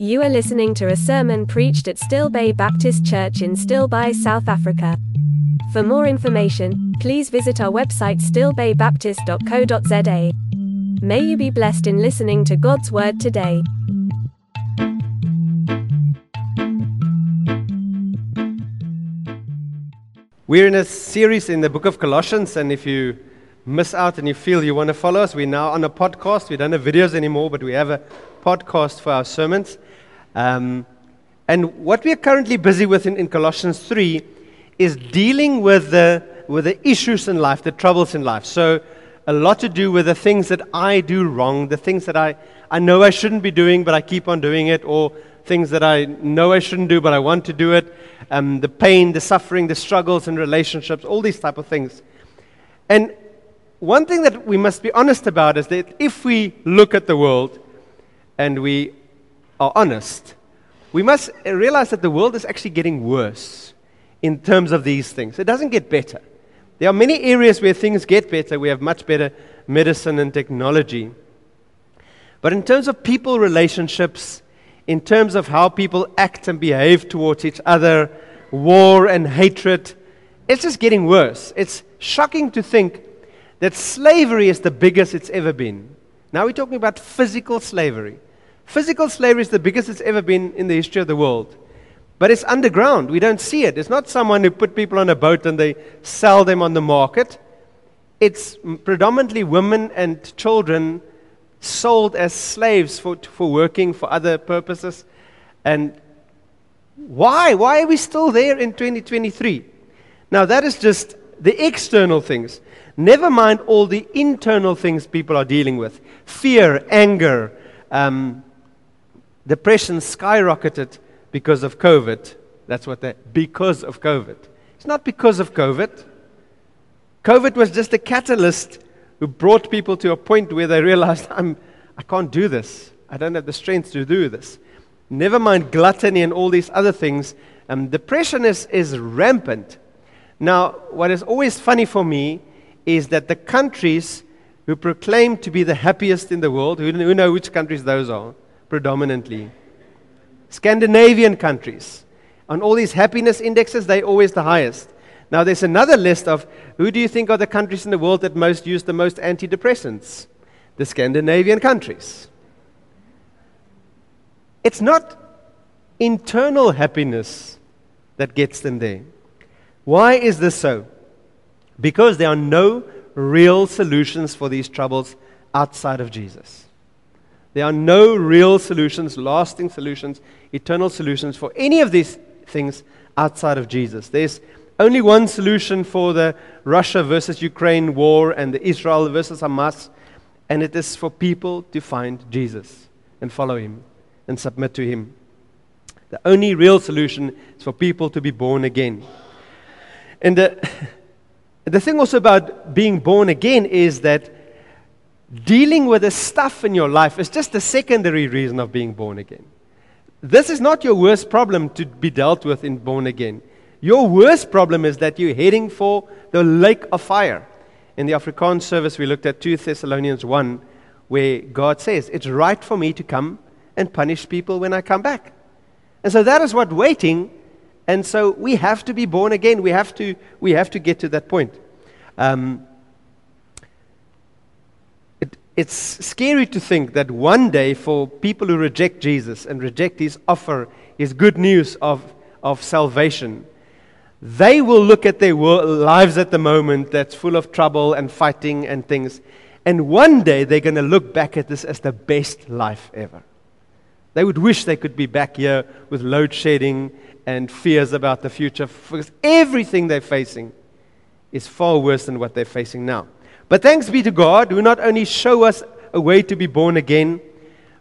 You are listening to a sermon preached at Still Bay Baptist Church in Still Bay, South Africa. For more information, please visit our website stillbaybaptist.co.za. May you be blessed in listening to God's Word today. We're in a series in the book of Colossians, and if you miss out and you feel you want to follow us, we're now on a podcast. We don't have videos anymore, but we have a podcast for our sermons. Um, and what we are currently busy with in, in Colossians 3 is dealing with the, with the issues in life, the troubles in life. So, a lot to do with the things that I do wrong, the things that I, I know I shouldn't be doing, but I keep on doing it, or things that I know I shouldn't do, but I want to do it, um, the pain, the suffering, the struggles in relationships, all these type of things. And one thing that we must be honest about is that if we look at the world and we are honest, we must realize that the world is actually getting worse in terms of these things. It doesn't get better. There are many areas where things get better. We have much better medicine and technology. But in terms of people relationships, in terms of how people act and behave towards each other, war and hatred, it's just getting worse. It's shocking to think that slavery is the biggest it's ever been. Now we're talking about physical slavery. Physical slavery is the biggest it's ever been in the history of the world. But it's underground. We don't see it. It's not someone who put people on a boat and they sell them on the market. It's predominantly women and children sold as slaves for, for working for other purposes. And why? Why are we still there in 2023? Now, that is just the external things. Never mind all the internal things people are dealing with fear, anger, um, depression skyrocketed because of COVID. That's what they, because of COVID. It's not because of COVID. COVID was just a catalyst who brought people to a point where they realized, I'm, I can't do this. I don't have the strength to do this. Never mind gluttony and all these other things. Um, depression is, is rampant. Now, what is always funny for me is that the countries who proclaim to be the happiest in the world, who, who know which countries those are, predominantly, Scandinavian countries, on all these happiness indexes, they're always the highest. Now, there's another list of who do you think are the countries in the world that most use the most antidepressants? The Scandinavian countries. It's not internal happiness that gets them there. Why is this so? Because there are no real solutions for these troubles outside of Jesus. There are no real solutions, lasting solutions, eternal solutions for any of these things outside of Jesus. There's only one solution for the Russia versus Ukraine war and the Israel versus Hamas, and it is for people to find Jesus and follow him and submit to him. The only real solution is for people to be born again. And the, the thing also about being born again is that dealing with the stuff in your life is just a secondary reason of being born again. This is not your worst problem to be dealt with in born again. Your worst problem is that you're heading for the lake of fire. In the Afrikaans service, we looked at 2 Thessalonians 1, where God says, It's right for me to come and punish people when I come back. And so that is what waiting and so we have to be born again. We have to, we have to get to that point. Um, it's scary to think that one day, for people who reject Jesus and reject his offer, his good news of, of salvation, they will look at their lives at the moment that's full of trouble and fighting and things. And one day they're going to look back at this as the best life ever. They would wish they could be back here with load shedding and fears about the future because everything they're facing is far worse than what they're facing now. But thanks be to God who not only show us a way to be born again,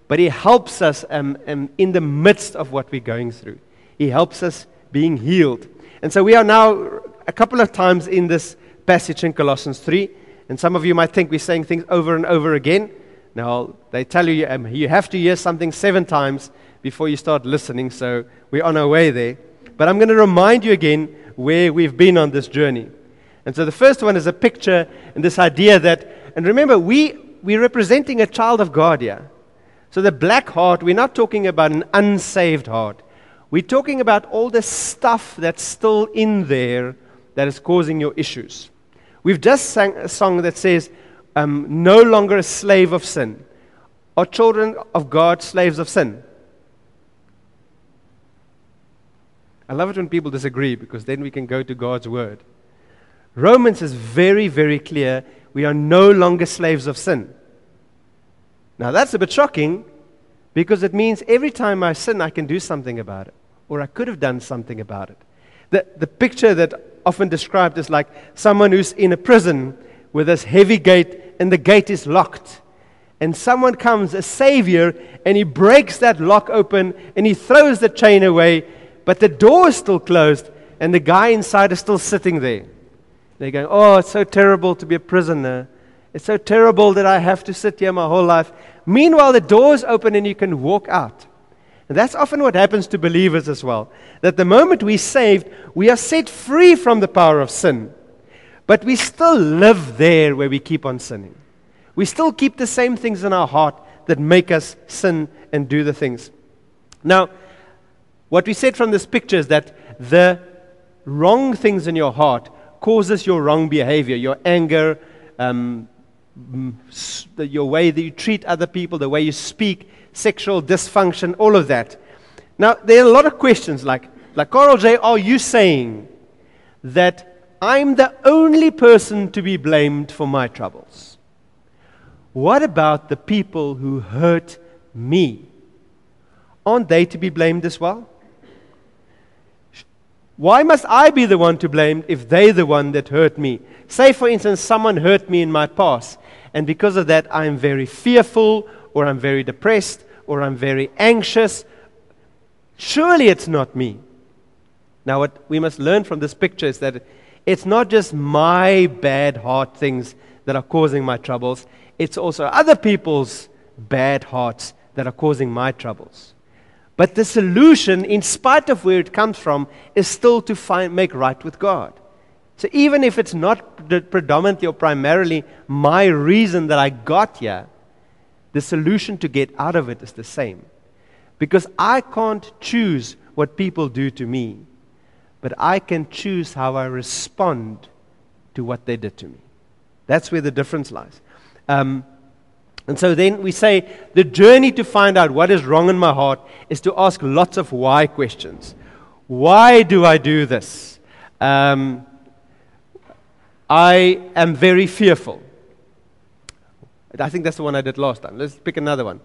but He helps us um, um, in the midst of what we're going through. He helps us being healed. And so we are now a couple of times in this passage in Colossians 3. And some of you might think we're saying things over and over again. Now, they tell you um, you have to hear something seven times before you start listening, so we're on our way there. But I'm going to remind you again where we've been on this journey. And so the first one is a picture and this idea that, and remember, we, we're representing a child of God here. So, the black heart, we're not talking about an unsaved heart. We're talking about all the stuff that's still in there that is causing your issues. We've just sang a song that says, um, No longer a slave of sin. Are children of God slaves of sin? I love it when people disagree because then we can go to God's word. Romans is very, very clear. We are no longer slaves of sin. Now, that's a bit shocking because it means every time I sin, I can do something about it, or I could have done something about it. The, the picture that often described is like someone who's in a prison with this heavy gate, and the gate is locked. And someone comes, a savior, and he breaks that lock open and he throws the chain away but the door is still closed, and the guy inside is still sitting there. They're going, Oh, it's so terrible to be a prisoner. It's so terrible that I have to sit here my whole life. Meanwhile, the door is open and you can walk out. And that's often what happens to believers as well. That the moment we're saved, we are set free from the power of sin. But we still live there where we keep on sinning. We still keep the same things in our heart that make us sin and do the things. Now, what we said from this picture is that the wrong things in your heart causes your wrong behavior, your anger, um, your way that you treat other people, the way you speak, sexual dysfunction, all of that. Now, there are a lot of questions like, like Coral J, are you saying that I'm the only person to be blamed for my troubles? What about the people who hurt me? Aren't they to be blamed as well? Why must I be the one to blame if they're the one that hurt me? Say, for instance, someone hurt me in my past, and because of that, I'm very fearful, or I'm very depressed, or I'm very anxious. Surely it's not me. Now, what we must learn from this picture is that it's not just my bad heart things that are causing my troubles, it's also other people's bad hearts that are causing my troubles. But the solution, in spite of where it comes from, is still to find, make right with God. So even if it's not predominantly or primarily my reason that I got here, the solution to get out of it is the same. Because I can't choose what people do to me, but I can choose how I respond to what they did to me. That's where the difference lies. Um, and so then we say the journey to find out what is wrong in my heart is to ask lots of why questions. Why do I do this? Um, I am very fearful. I think that's the one I did last time. Let's pick another one.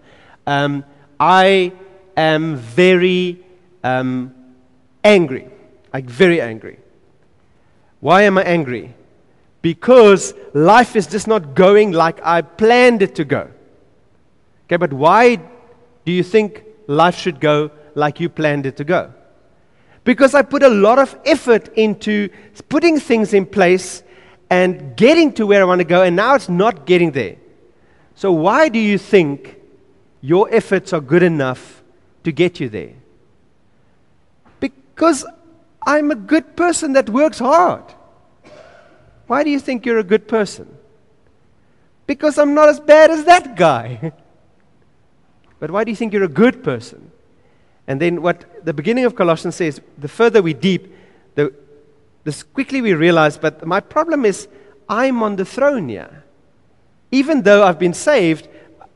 Um, I am very um, angry. Like, very angry. Why am I angry? Because life is just not going like I planned it to go. Okay, but why do you think life should go like you planned it to go? Because I put a lot of effort into putting things in place and getting to where I want to go, and now it's not getting there. So, why do you think your efforts are good enough to get you there? Because I'm a good person that works hard. Why do you think you're a good person? Because I'm not as bad as that guy. but why do you think you're a good person? And then what the beginning of Colossians says, the further we deep, the this quickly we realize, but my problem is I'm on the throne here. Even though I've been saved,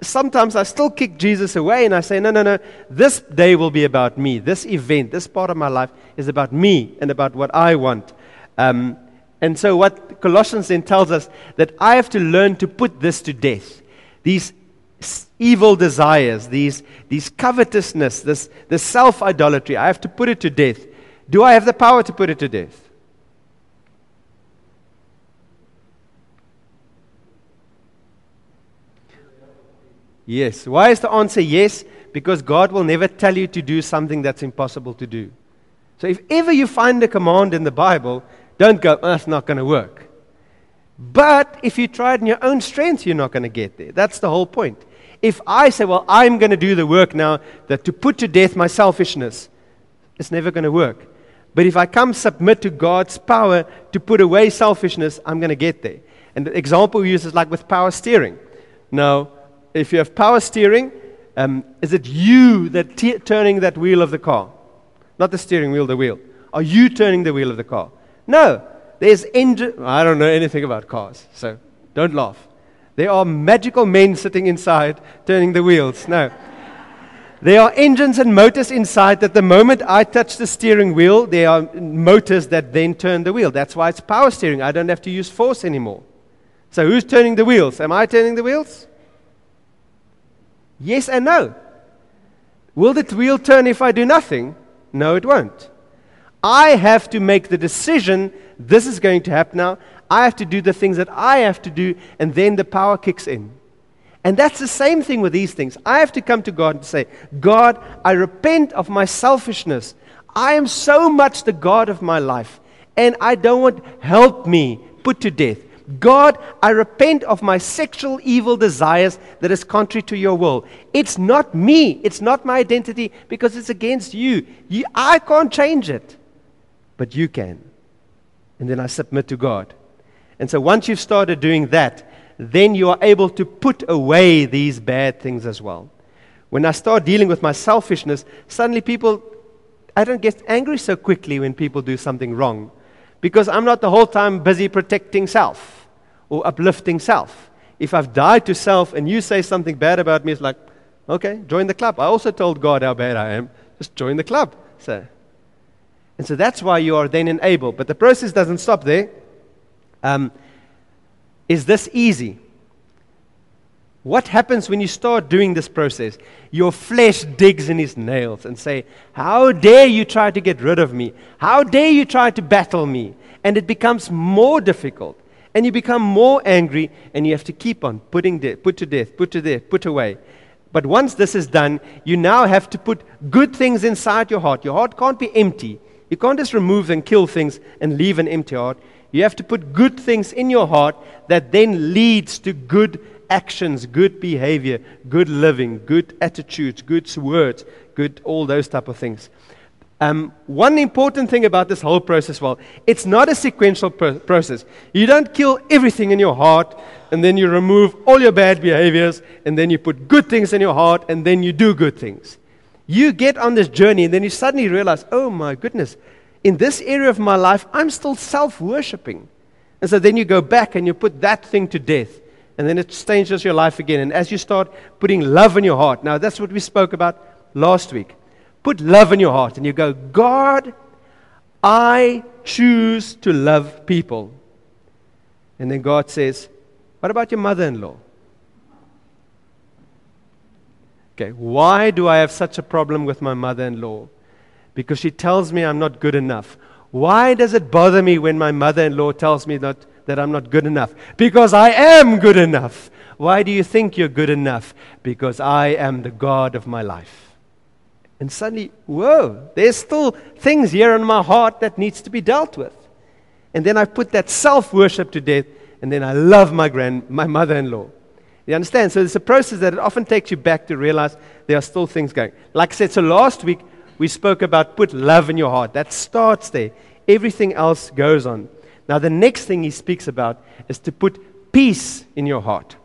sometimes I still kick Jesus away and I say, no, no, no, this day will be about me. This event, this part of my life is about me and about what I want. Um, and so, what Colossians then tells us that I have to learn to put this to death. These evil desires, these, these covetousness, this, this self idolatry, I have to put it to death. Do I have the power to put it to death? Yes. Why is the answer yes? Because God will never tell you to do something that's impossible to do. So if ever you find a command in the Bible don't go, that's not going to work. But if you try it in your own strength, you're not going to get there. That's the whole point. If I say, well, I'm going to do the work now that to put to death my selfishness, it's never going to work. But if I come submit to God's power to put away selfishness, I'm going to get there. And the example we use is like with power steering. Now, if you have power steering, Um, is it you that t- turning that wheel of the car? Not the steering wheel, the wheel. Are you turning the wheel of the car? No. There's engine. I don't know anything about cars, so don't laugh. There are magical men sitting inside turning the wheels. No. There are engines and motors inside that the moment I touch the steering wheel, there are motors that then turn the wheel. That's why it's power steering. I don't have to use force anymore. So who's turning the wheels? Am I turning the wheels? Yes and no. Will the wheel turn if I do nothing? No, it won't. I have to make the decision this is going to happen now. I have to do the things that I have to do, and then the power kicks in. And that's the same thing with these things. I have to come to God and say, God, I repent of my selfishness. I am so much the God of my life, and I don't want help me put to death. God, I repent of my sexual evil desires that is contrary to your will. It's not me, it's not my identity because it's against you. you I can't change it, but you can. And then I submit to God. And so once you've started doing that, then you are able to put away these bad things as well. When I start dealing with my selfishness, suddenly people, I don't get angry so quickly when people do something wrong because I'm not the whole time busy protecting self or uplifting self. If I've died to self and you say something bad about me, it's like, okay, join the club. I also told God how bad I am. Just join the club. So, and so that's why you are then enabled. But the process doesn't stop there. Um, is this easy? What happens when you start doing this process? Your flesh digs in his nails and say, "How dare you try to get rid of me? How dare you try to battle me?" And it becomes more difficult, and you become more angry, and you have to keep on putting de- put to death, put to death, put away. But once this is done, you now have to put good things inside your heart. Your heart can't be empty. You can't just remove and kill things and leave an empty heart. You have to put good things in your heart that then leads to good actions, good behavior, good living, good attitudes, good words, good all those type of things. Um, one important thing about this whole process, well, it's not a sequential pro- process. You don't kill everything in your heart and then you remove all your bad behaviors and then you put good things in your heart and then you do good things. You get on this journey and then you suddenly realize, oh my goodness, in this area of my life, I'm still self worshiping. And so then you go back and you put that thing to death. And then it changes your life again. And as you start putting love in your heart, now that's what we spoke about last week. Put love in your heart and you go, God, I choose to love people. And then God says, What about your mother in law? Okay, why do I have such a problem with my mother in law? because she tells me I'm not good enough. Why does it bother me when my mother in law tells me that, that I'm not good enough? Because I am good enough. Why do you think you're good enough? Because I am the God of my life. And suddenly, whoa, there's still things here in my heart that needs to be dealt with. And then I put that self worship to death, and then I love my, grand, my mother in law. You understand? So it's a process that it often takes you back to realize there are still things going. Like I said, so last week we spoke about put love in your heart. That starts there. Everything else goes on. Now, the next thing he speaks about is to put peace in your heart.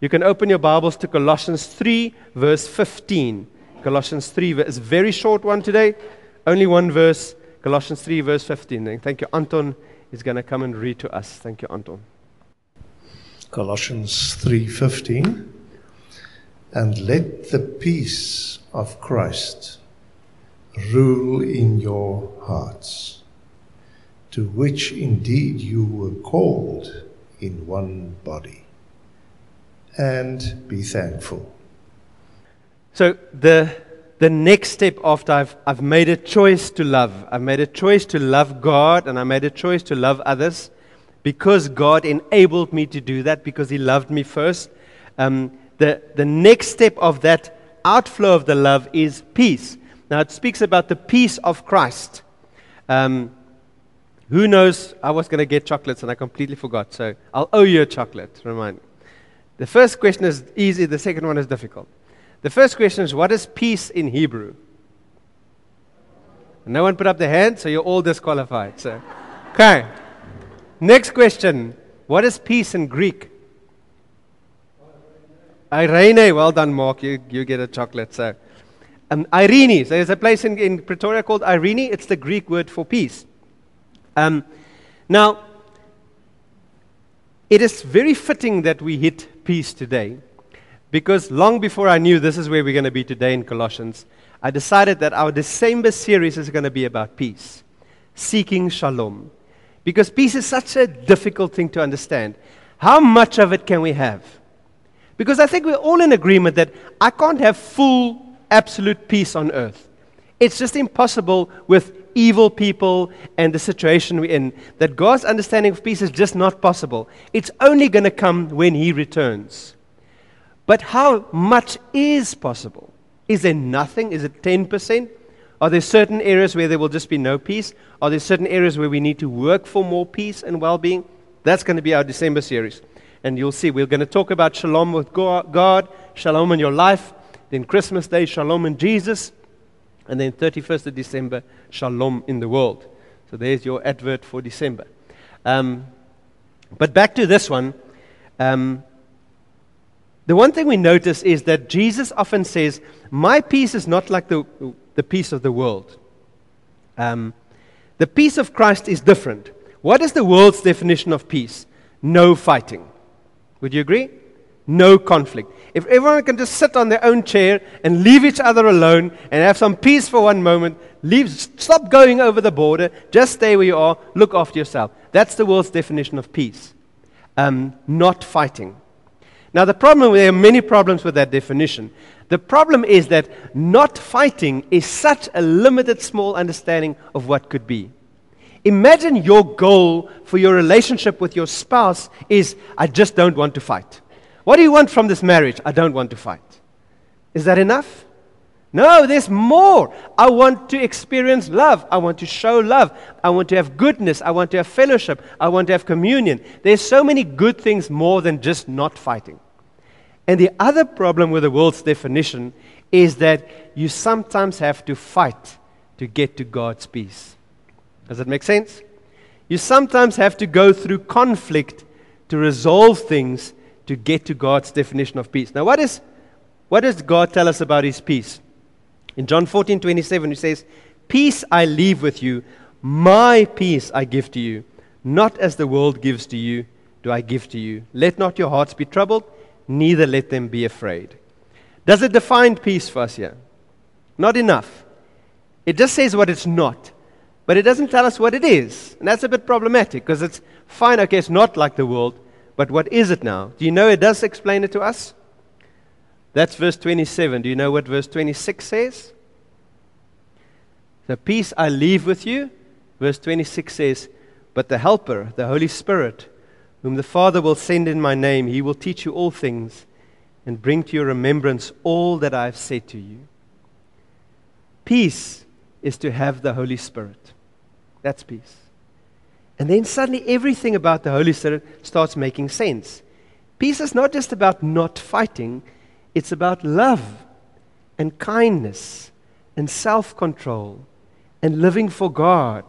You can open your Bibles to Colossians 3, verse 15. Colossians 3 is a very short one today, only one verse. Colossians 3, verse 15. thank you. Anton is going to come and read to us. Thank you, Anton. Colossians 3:15 and let the peace of Christ rule in your hearts, to which indeed you were called in one body. And be thankful. So, the, the next step after I've, I've made a choice to love, I've made a choice to love God and I made a choice to love others because God enabled me to do that because He loved me first. Um, the, the next step of that outflow of the love is peace. Now, it speaks about the peace of Christ. Um, who knows? I was going to get chocolates and I completely forgot. So I'll owe you a chocolate. Remind me. The first question is easy, the second one is difficult. The first question is what is peace in Hebrew? No one put up their hand, so you're all disqualified. So, okay. Next question What is peace in Greek? Irene, well done, Mark. You, you get a chocolate. So, um, Irene. So there's a place in, in Pretoria called Irene. It's the Greek word for peace. Um, now, it is very fitting that we hit peace today because long before I knew this is where we're going to be today in Colossians, I decided that our December series is going to be about peace, seeking shalom. Because peace is such a difficult thing to understand. How much of it can we have? Because I think we're all in agreement that I can't have full, absolute peace on earth. It's just impossible with evil people and the situation we're in. That God's understanding of peace is just not possible. It's only going to come when He returns. But how much is possible? Is there nothing? Is it 10%? Are there certain areas where there will just be no peace? Are there certain areas where we need to work for more peace and well being? That's going to be our December series. And you'll see, we're going to talk about shalom with God, shalom in your life, then Christmas Day, shalom in Jesus, and then 31st of December, shalom in the world. So there's your advert for December. Um, but back to this one. Um, the one thing we notice is that Jesus often says, My peace is not like the, the peace of the world. Um, the peace of Christ is different. What is the world's definition of peace? No fighting. Would you agree? No conflict. If everyone can just sit on their own chair and leave each other alone and have some peace for one moment, leave, stop going over the border, just stay where you are, look after yourself. That's the world's definition of peace. Um, not fighting. Now, the problem, there are many problems with that definition. The problem is that not fighting is such a limited, small understanding of what could be. Imagine your goal for your relationship with your spouse is, I just don't want to fight. What do you want from this marriage? I don't want to fight. Is that enough? No, there's more. I want to experience love. I want to show love. I want to have goodness. I want to have fellowship. I want to have communion. There's so many good things more than just not fighting. And the other problem with the world's definition is that you sometimes have to fight to get to God's peace. Does that make sense? You sometimes have to go through conflict to resolve things to get to God's definition of peace. Now, what, is, what does God tell us about his peace? In John 14 27, he says, Peace I leave with you, my peace I give to you. Not as the world gives to you, do I give to you. Let not your hearts be troubled, neither let them be afraid. Does it define peace for us here? Not enough. It just says what it's not, but it doesn't tell us what it is. And that's a bit problematic because it's fine, okay, it's not like the world, but what is it now? Do you know it does explain it to us? That's verse 27. Do you know what verse 26 says? The peace I leave with you. Verse 26 says, But the Helper, the Holy Spirit, whom the Father will send in my name, he will teach you all things and bring to your remembrance all that I have said to you. Peace is to have the Holy Spirit. That's peace. And then suddenly everything about the Holy Spirit starts making sense. Peace is not just about not fighting, it's about love and kindness and self control and living for God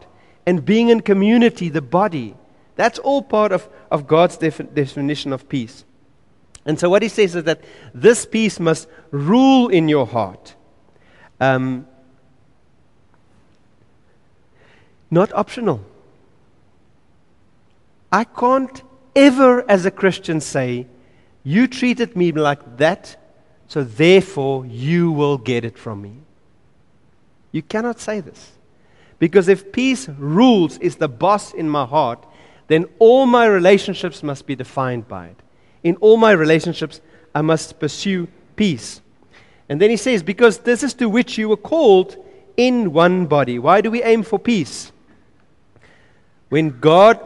and being in community, the body. That's all part of, of God's defi- definition of peace. And so, what he says is that this peace must rule in your heart. Um, not optional. I can't ever, as a Christian, say, You treated me like that, so therefore you will get it from me. You cannot say this. Because if peace rules, is the boss in my heart, then all my relationships must be defined by it. In all my relationships, I must pursue peace. And then he says, Because this is to which you were called in one body. Why do we aim for peace? When God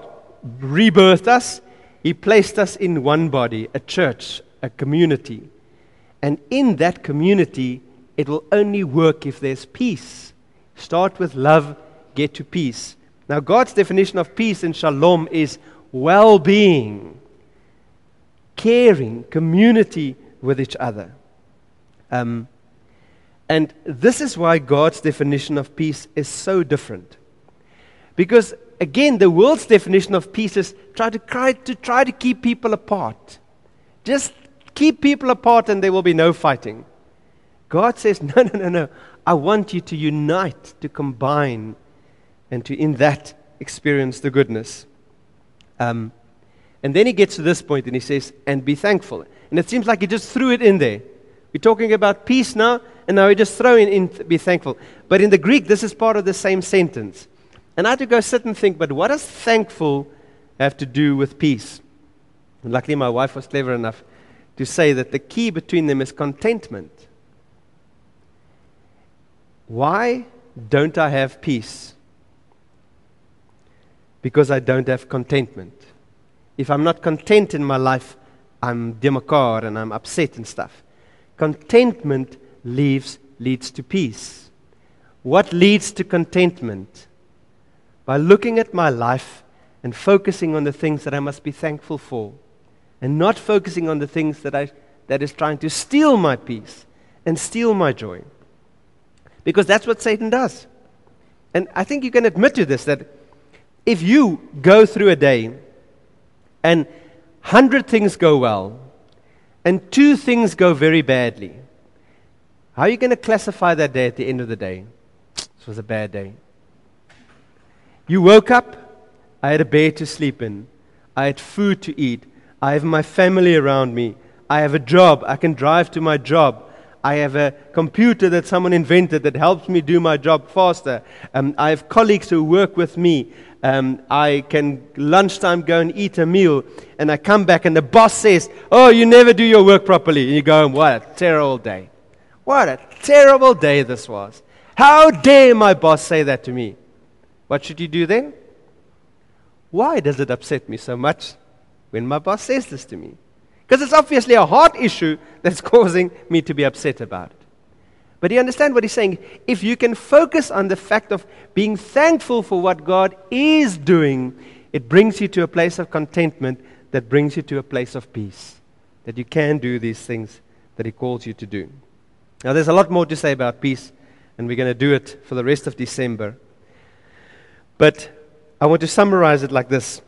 rebirthed us, He placed us in one body, a church, a community. And in that community, it will only work if there's peace. Start with love, get to peace. Now, God's definition of peace in shalom is well being, caring, community with each other. Um, and this is why God's definition of peace is so different. Because again, the world's definition of peace is try to try to try to keep people apart. Just keep people apart and there will be no fighting. God says, No, no, no, no. I want you to unite, to combine, and to, in that, experience the goodness. Um, and then he gets to this point and he says, And be thankful. And it seems like he just threw it in there. We're talking about peace now, and now we're just throwing in, in be thankful. But in the Greek, this is part of the same sentence. And I had to go sit and think, but what does thankful have to do with peace? And luckily, my wife was clever enough to say that the key between them is contentment. Why don't I have peace? Because I don't have contentment. If I'm not content in my life, I'm demakar and I'm upset and stuff. Contentment leaves, leads to peace. What leads to contentment? By looking at my life and focusing on the things that I must be thankful for, and not focusing on the things that, I, that is trying to steal my peace and steal my joy. Because that's what Satan does. And I think you can admit to this that if you go through a day and 100 things go well and two things go very badly, how are you going to classify that day at the end of the day? This was a bad day. You woke up, I had a bed to sleep in, I had food to eat, I have my family around me, I have a job, I can drive to my job. I have a computer that someone invented that helps me do my job faster. Um, I have colleagues who work with me. Um, I can lunchtime go and eat a meal, and I come back, and the boss says, "Oh, you never do your work properly." And you go, "What a terrible day! What a terrible day this was! How dare my boss say that to me?" What should you do then? Why does it upset me so much when my boss says this to me? Because it's obviously a heart issue that's causing me to be upset about it. But you understand what he's saying? If you can focus on the fact of being thankful for what God is doing, it brings you to a place of contentment that brings you to a place of peace. That you can do these things that he calls you to do. Now, there's a lot more to say about peace, and we're going to do it for the rest of December. But I want to summarize it like this.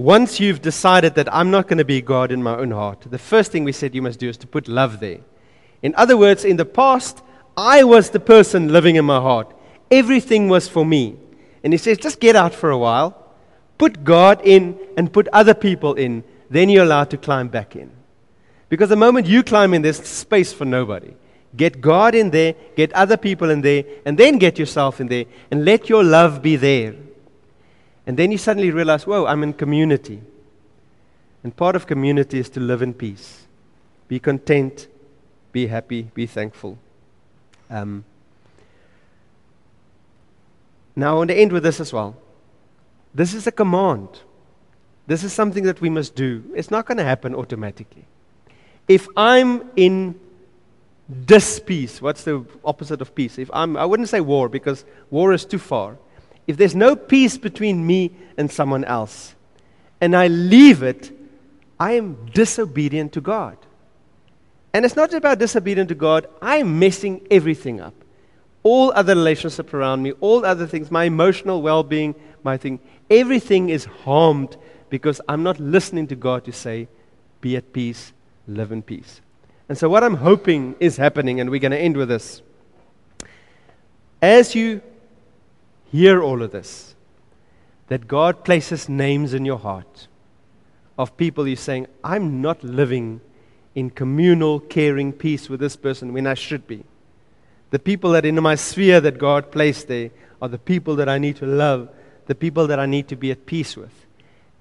Once you've decided that I'm not going to be God in my own heart, the first thing we said you must do is to put love there. In other words, in the past, I was the person living in my heart. Everything was for me. And he says, just get out for a while, put God in, and put other people in. Then you're allowed to climb back in. Because the moment you climb in, there's space for nobody. Get God in there, get other people in there, and then get yourself in there, and let your love be there. And then you suddenly realize, whoa, I'm in community. And part of community is to live in peace, be content, be happy, be thankful. Um, now, I want to end with this as well. This is a command. This is something that we must do. It's not going to happen automatically. If I'm in dispeace, what's the opposite of peace? If I'm, I wouldn't say war because war is too far. If there's no peace between me and someone else, and I leave it, I am disobedient to God. And it's not about disobedient to God, I'm messing everything up. All other relationships around me, all other things, my emotional well being, my thing, everything is harmed because I'm not listening to God to say, be at peace, live in peace. And so, what I'm hoping is happening, and we're going to end with this. As you hear all of this, that God places names in your heart of people you're saying, I'm not living in communal, caring peace with this person when I should be. The people that in my sphere that God placed there are the people that I need to love, the people that I need to be at peace with.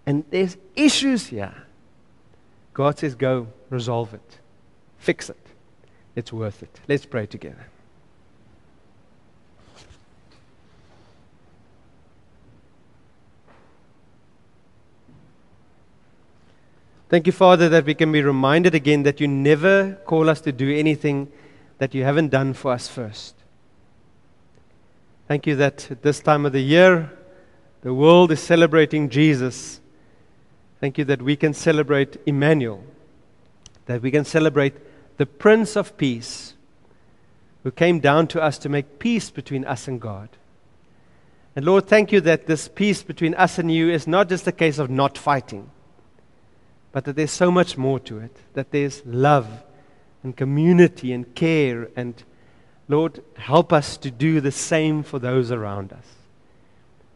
And there's issues here. God says, go resolve it, fix it. It's worth it. Let's pray together. Thank you, Father, that we can be reminded again that you never call us to do anything that you haven't done for us first. Thank you that at this time of the year, the world is celebrating Jesus. Thank you that we can celebrate Emmanuel, that we can celebrate the Prince of Peace, who came down to us to make peace between us and God. And Lord, thank you that this peace between us and you is not just a case of not fighting but that there's so much more to it, that there's love and community and care. And Lord, help us to do the same for those around us.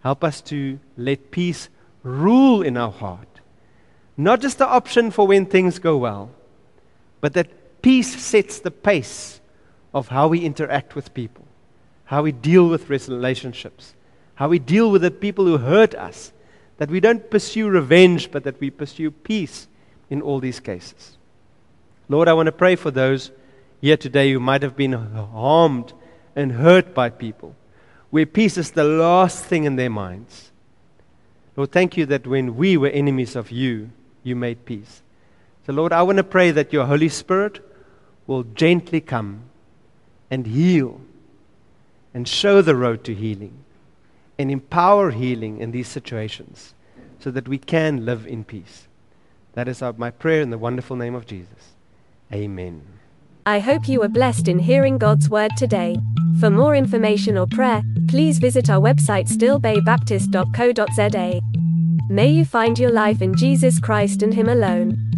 Help us to let peace rule in our heart. Not just the option for when things go well, but that peace sets the pace of how we interact with people, how we deal with relationships, how we deal with the people who hurt us, that we don't pursue revenge, but that we pursue peace in all these cases. Lord, I want to pray for those here today who might have been harmed and hurt by people, where peace is the last thing in their minds. Lord, thank you that when we were enemies of you, you made peace. So, Lord, I want to pray that your Holy Spirit will gently come and heal and show the road to healing and empower healing in these situations so that we can live in peace. That is my prayer in the wonderful name of Jesus. Amen. I hope you were blessed in hearing God's word today. For more information or prayer, please visit our website stillbaybaptist.co.za. May you find your life in Jesus Christ and Him alone.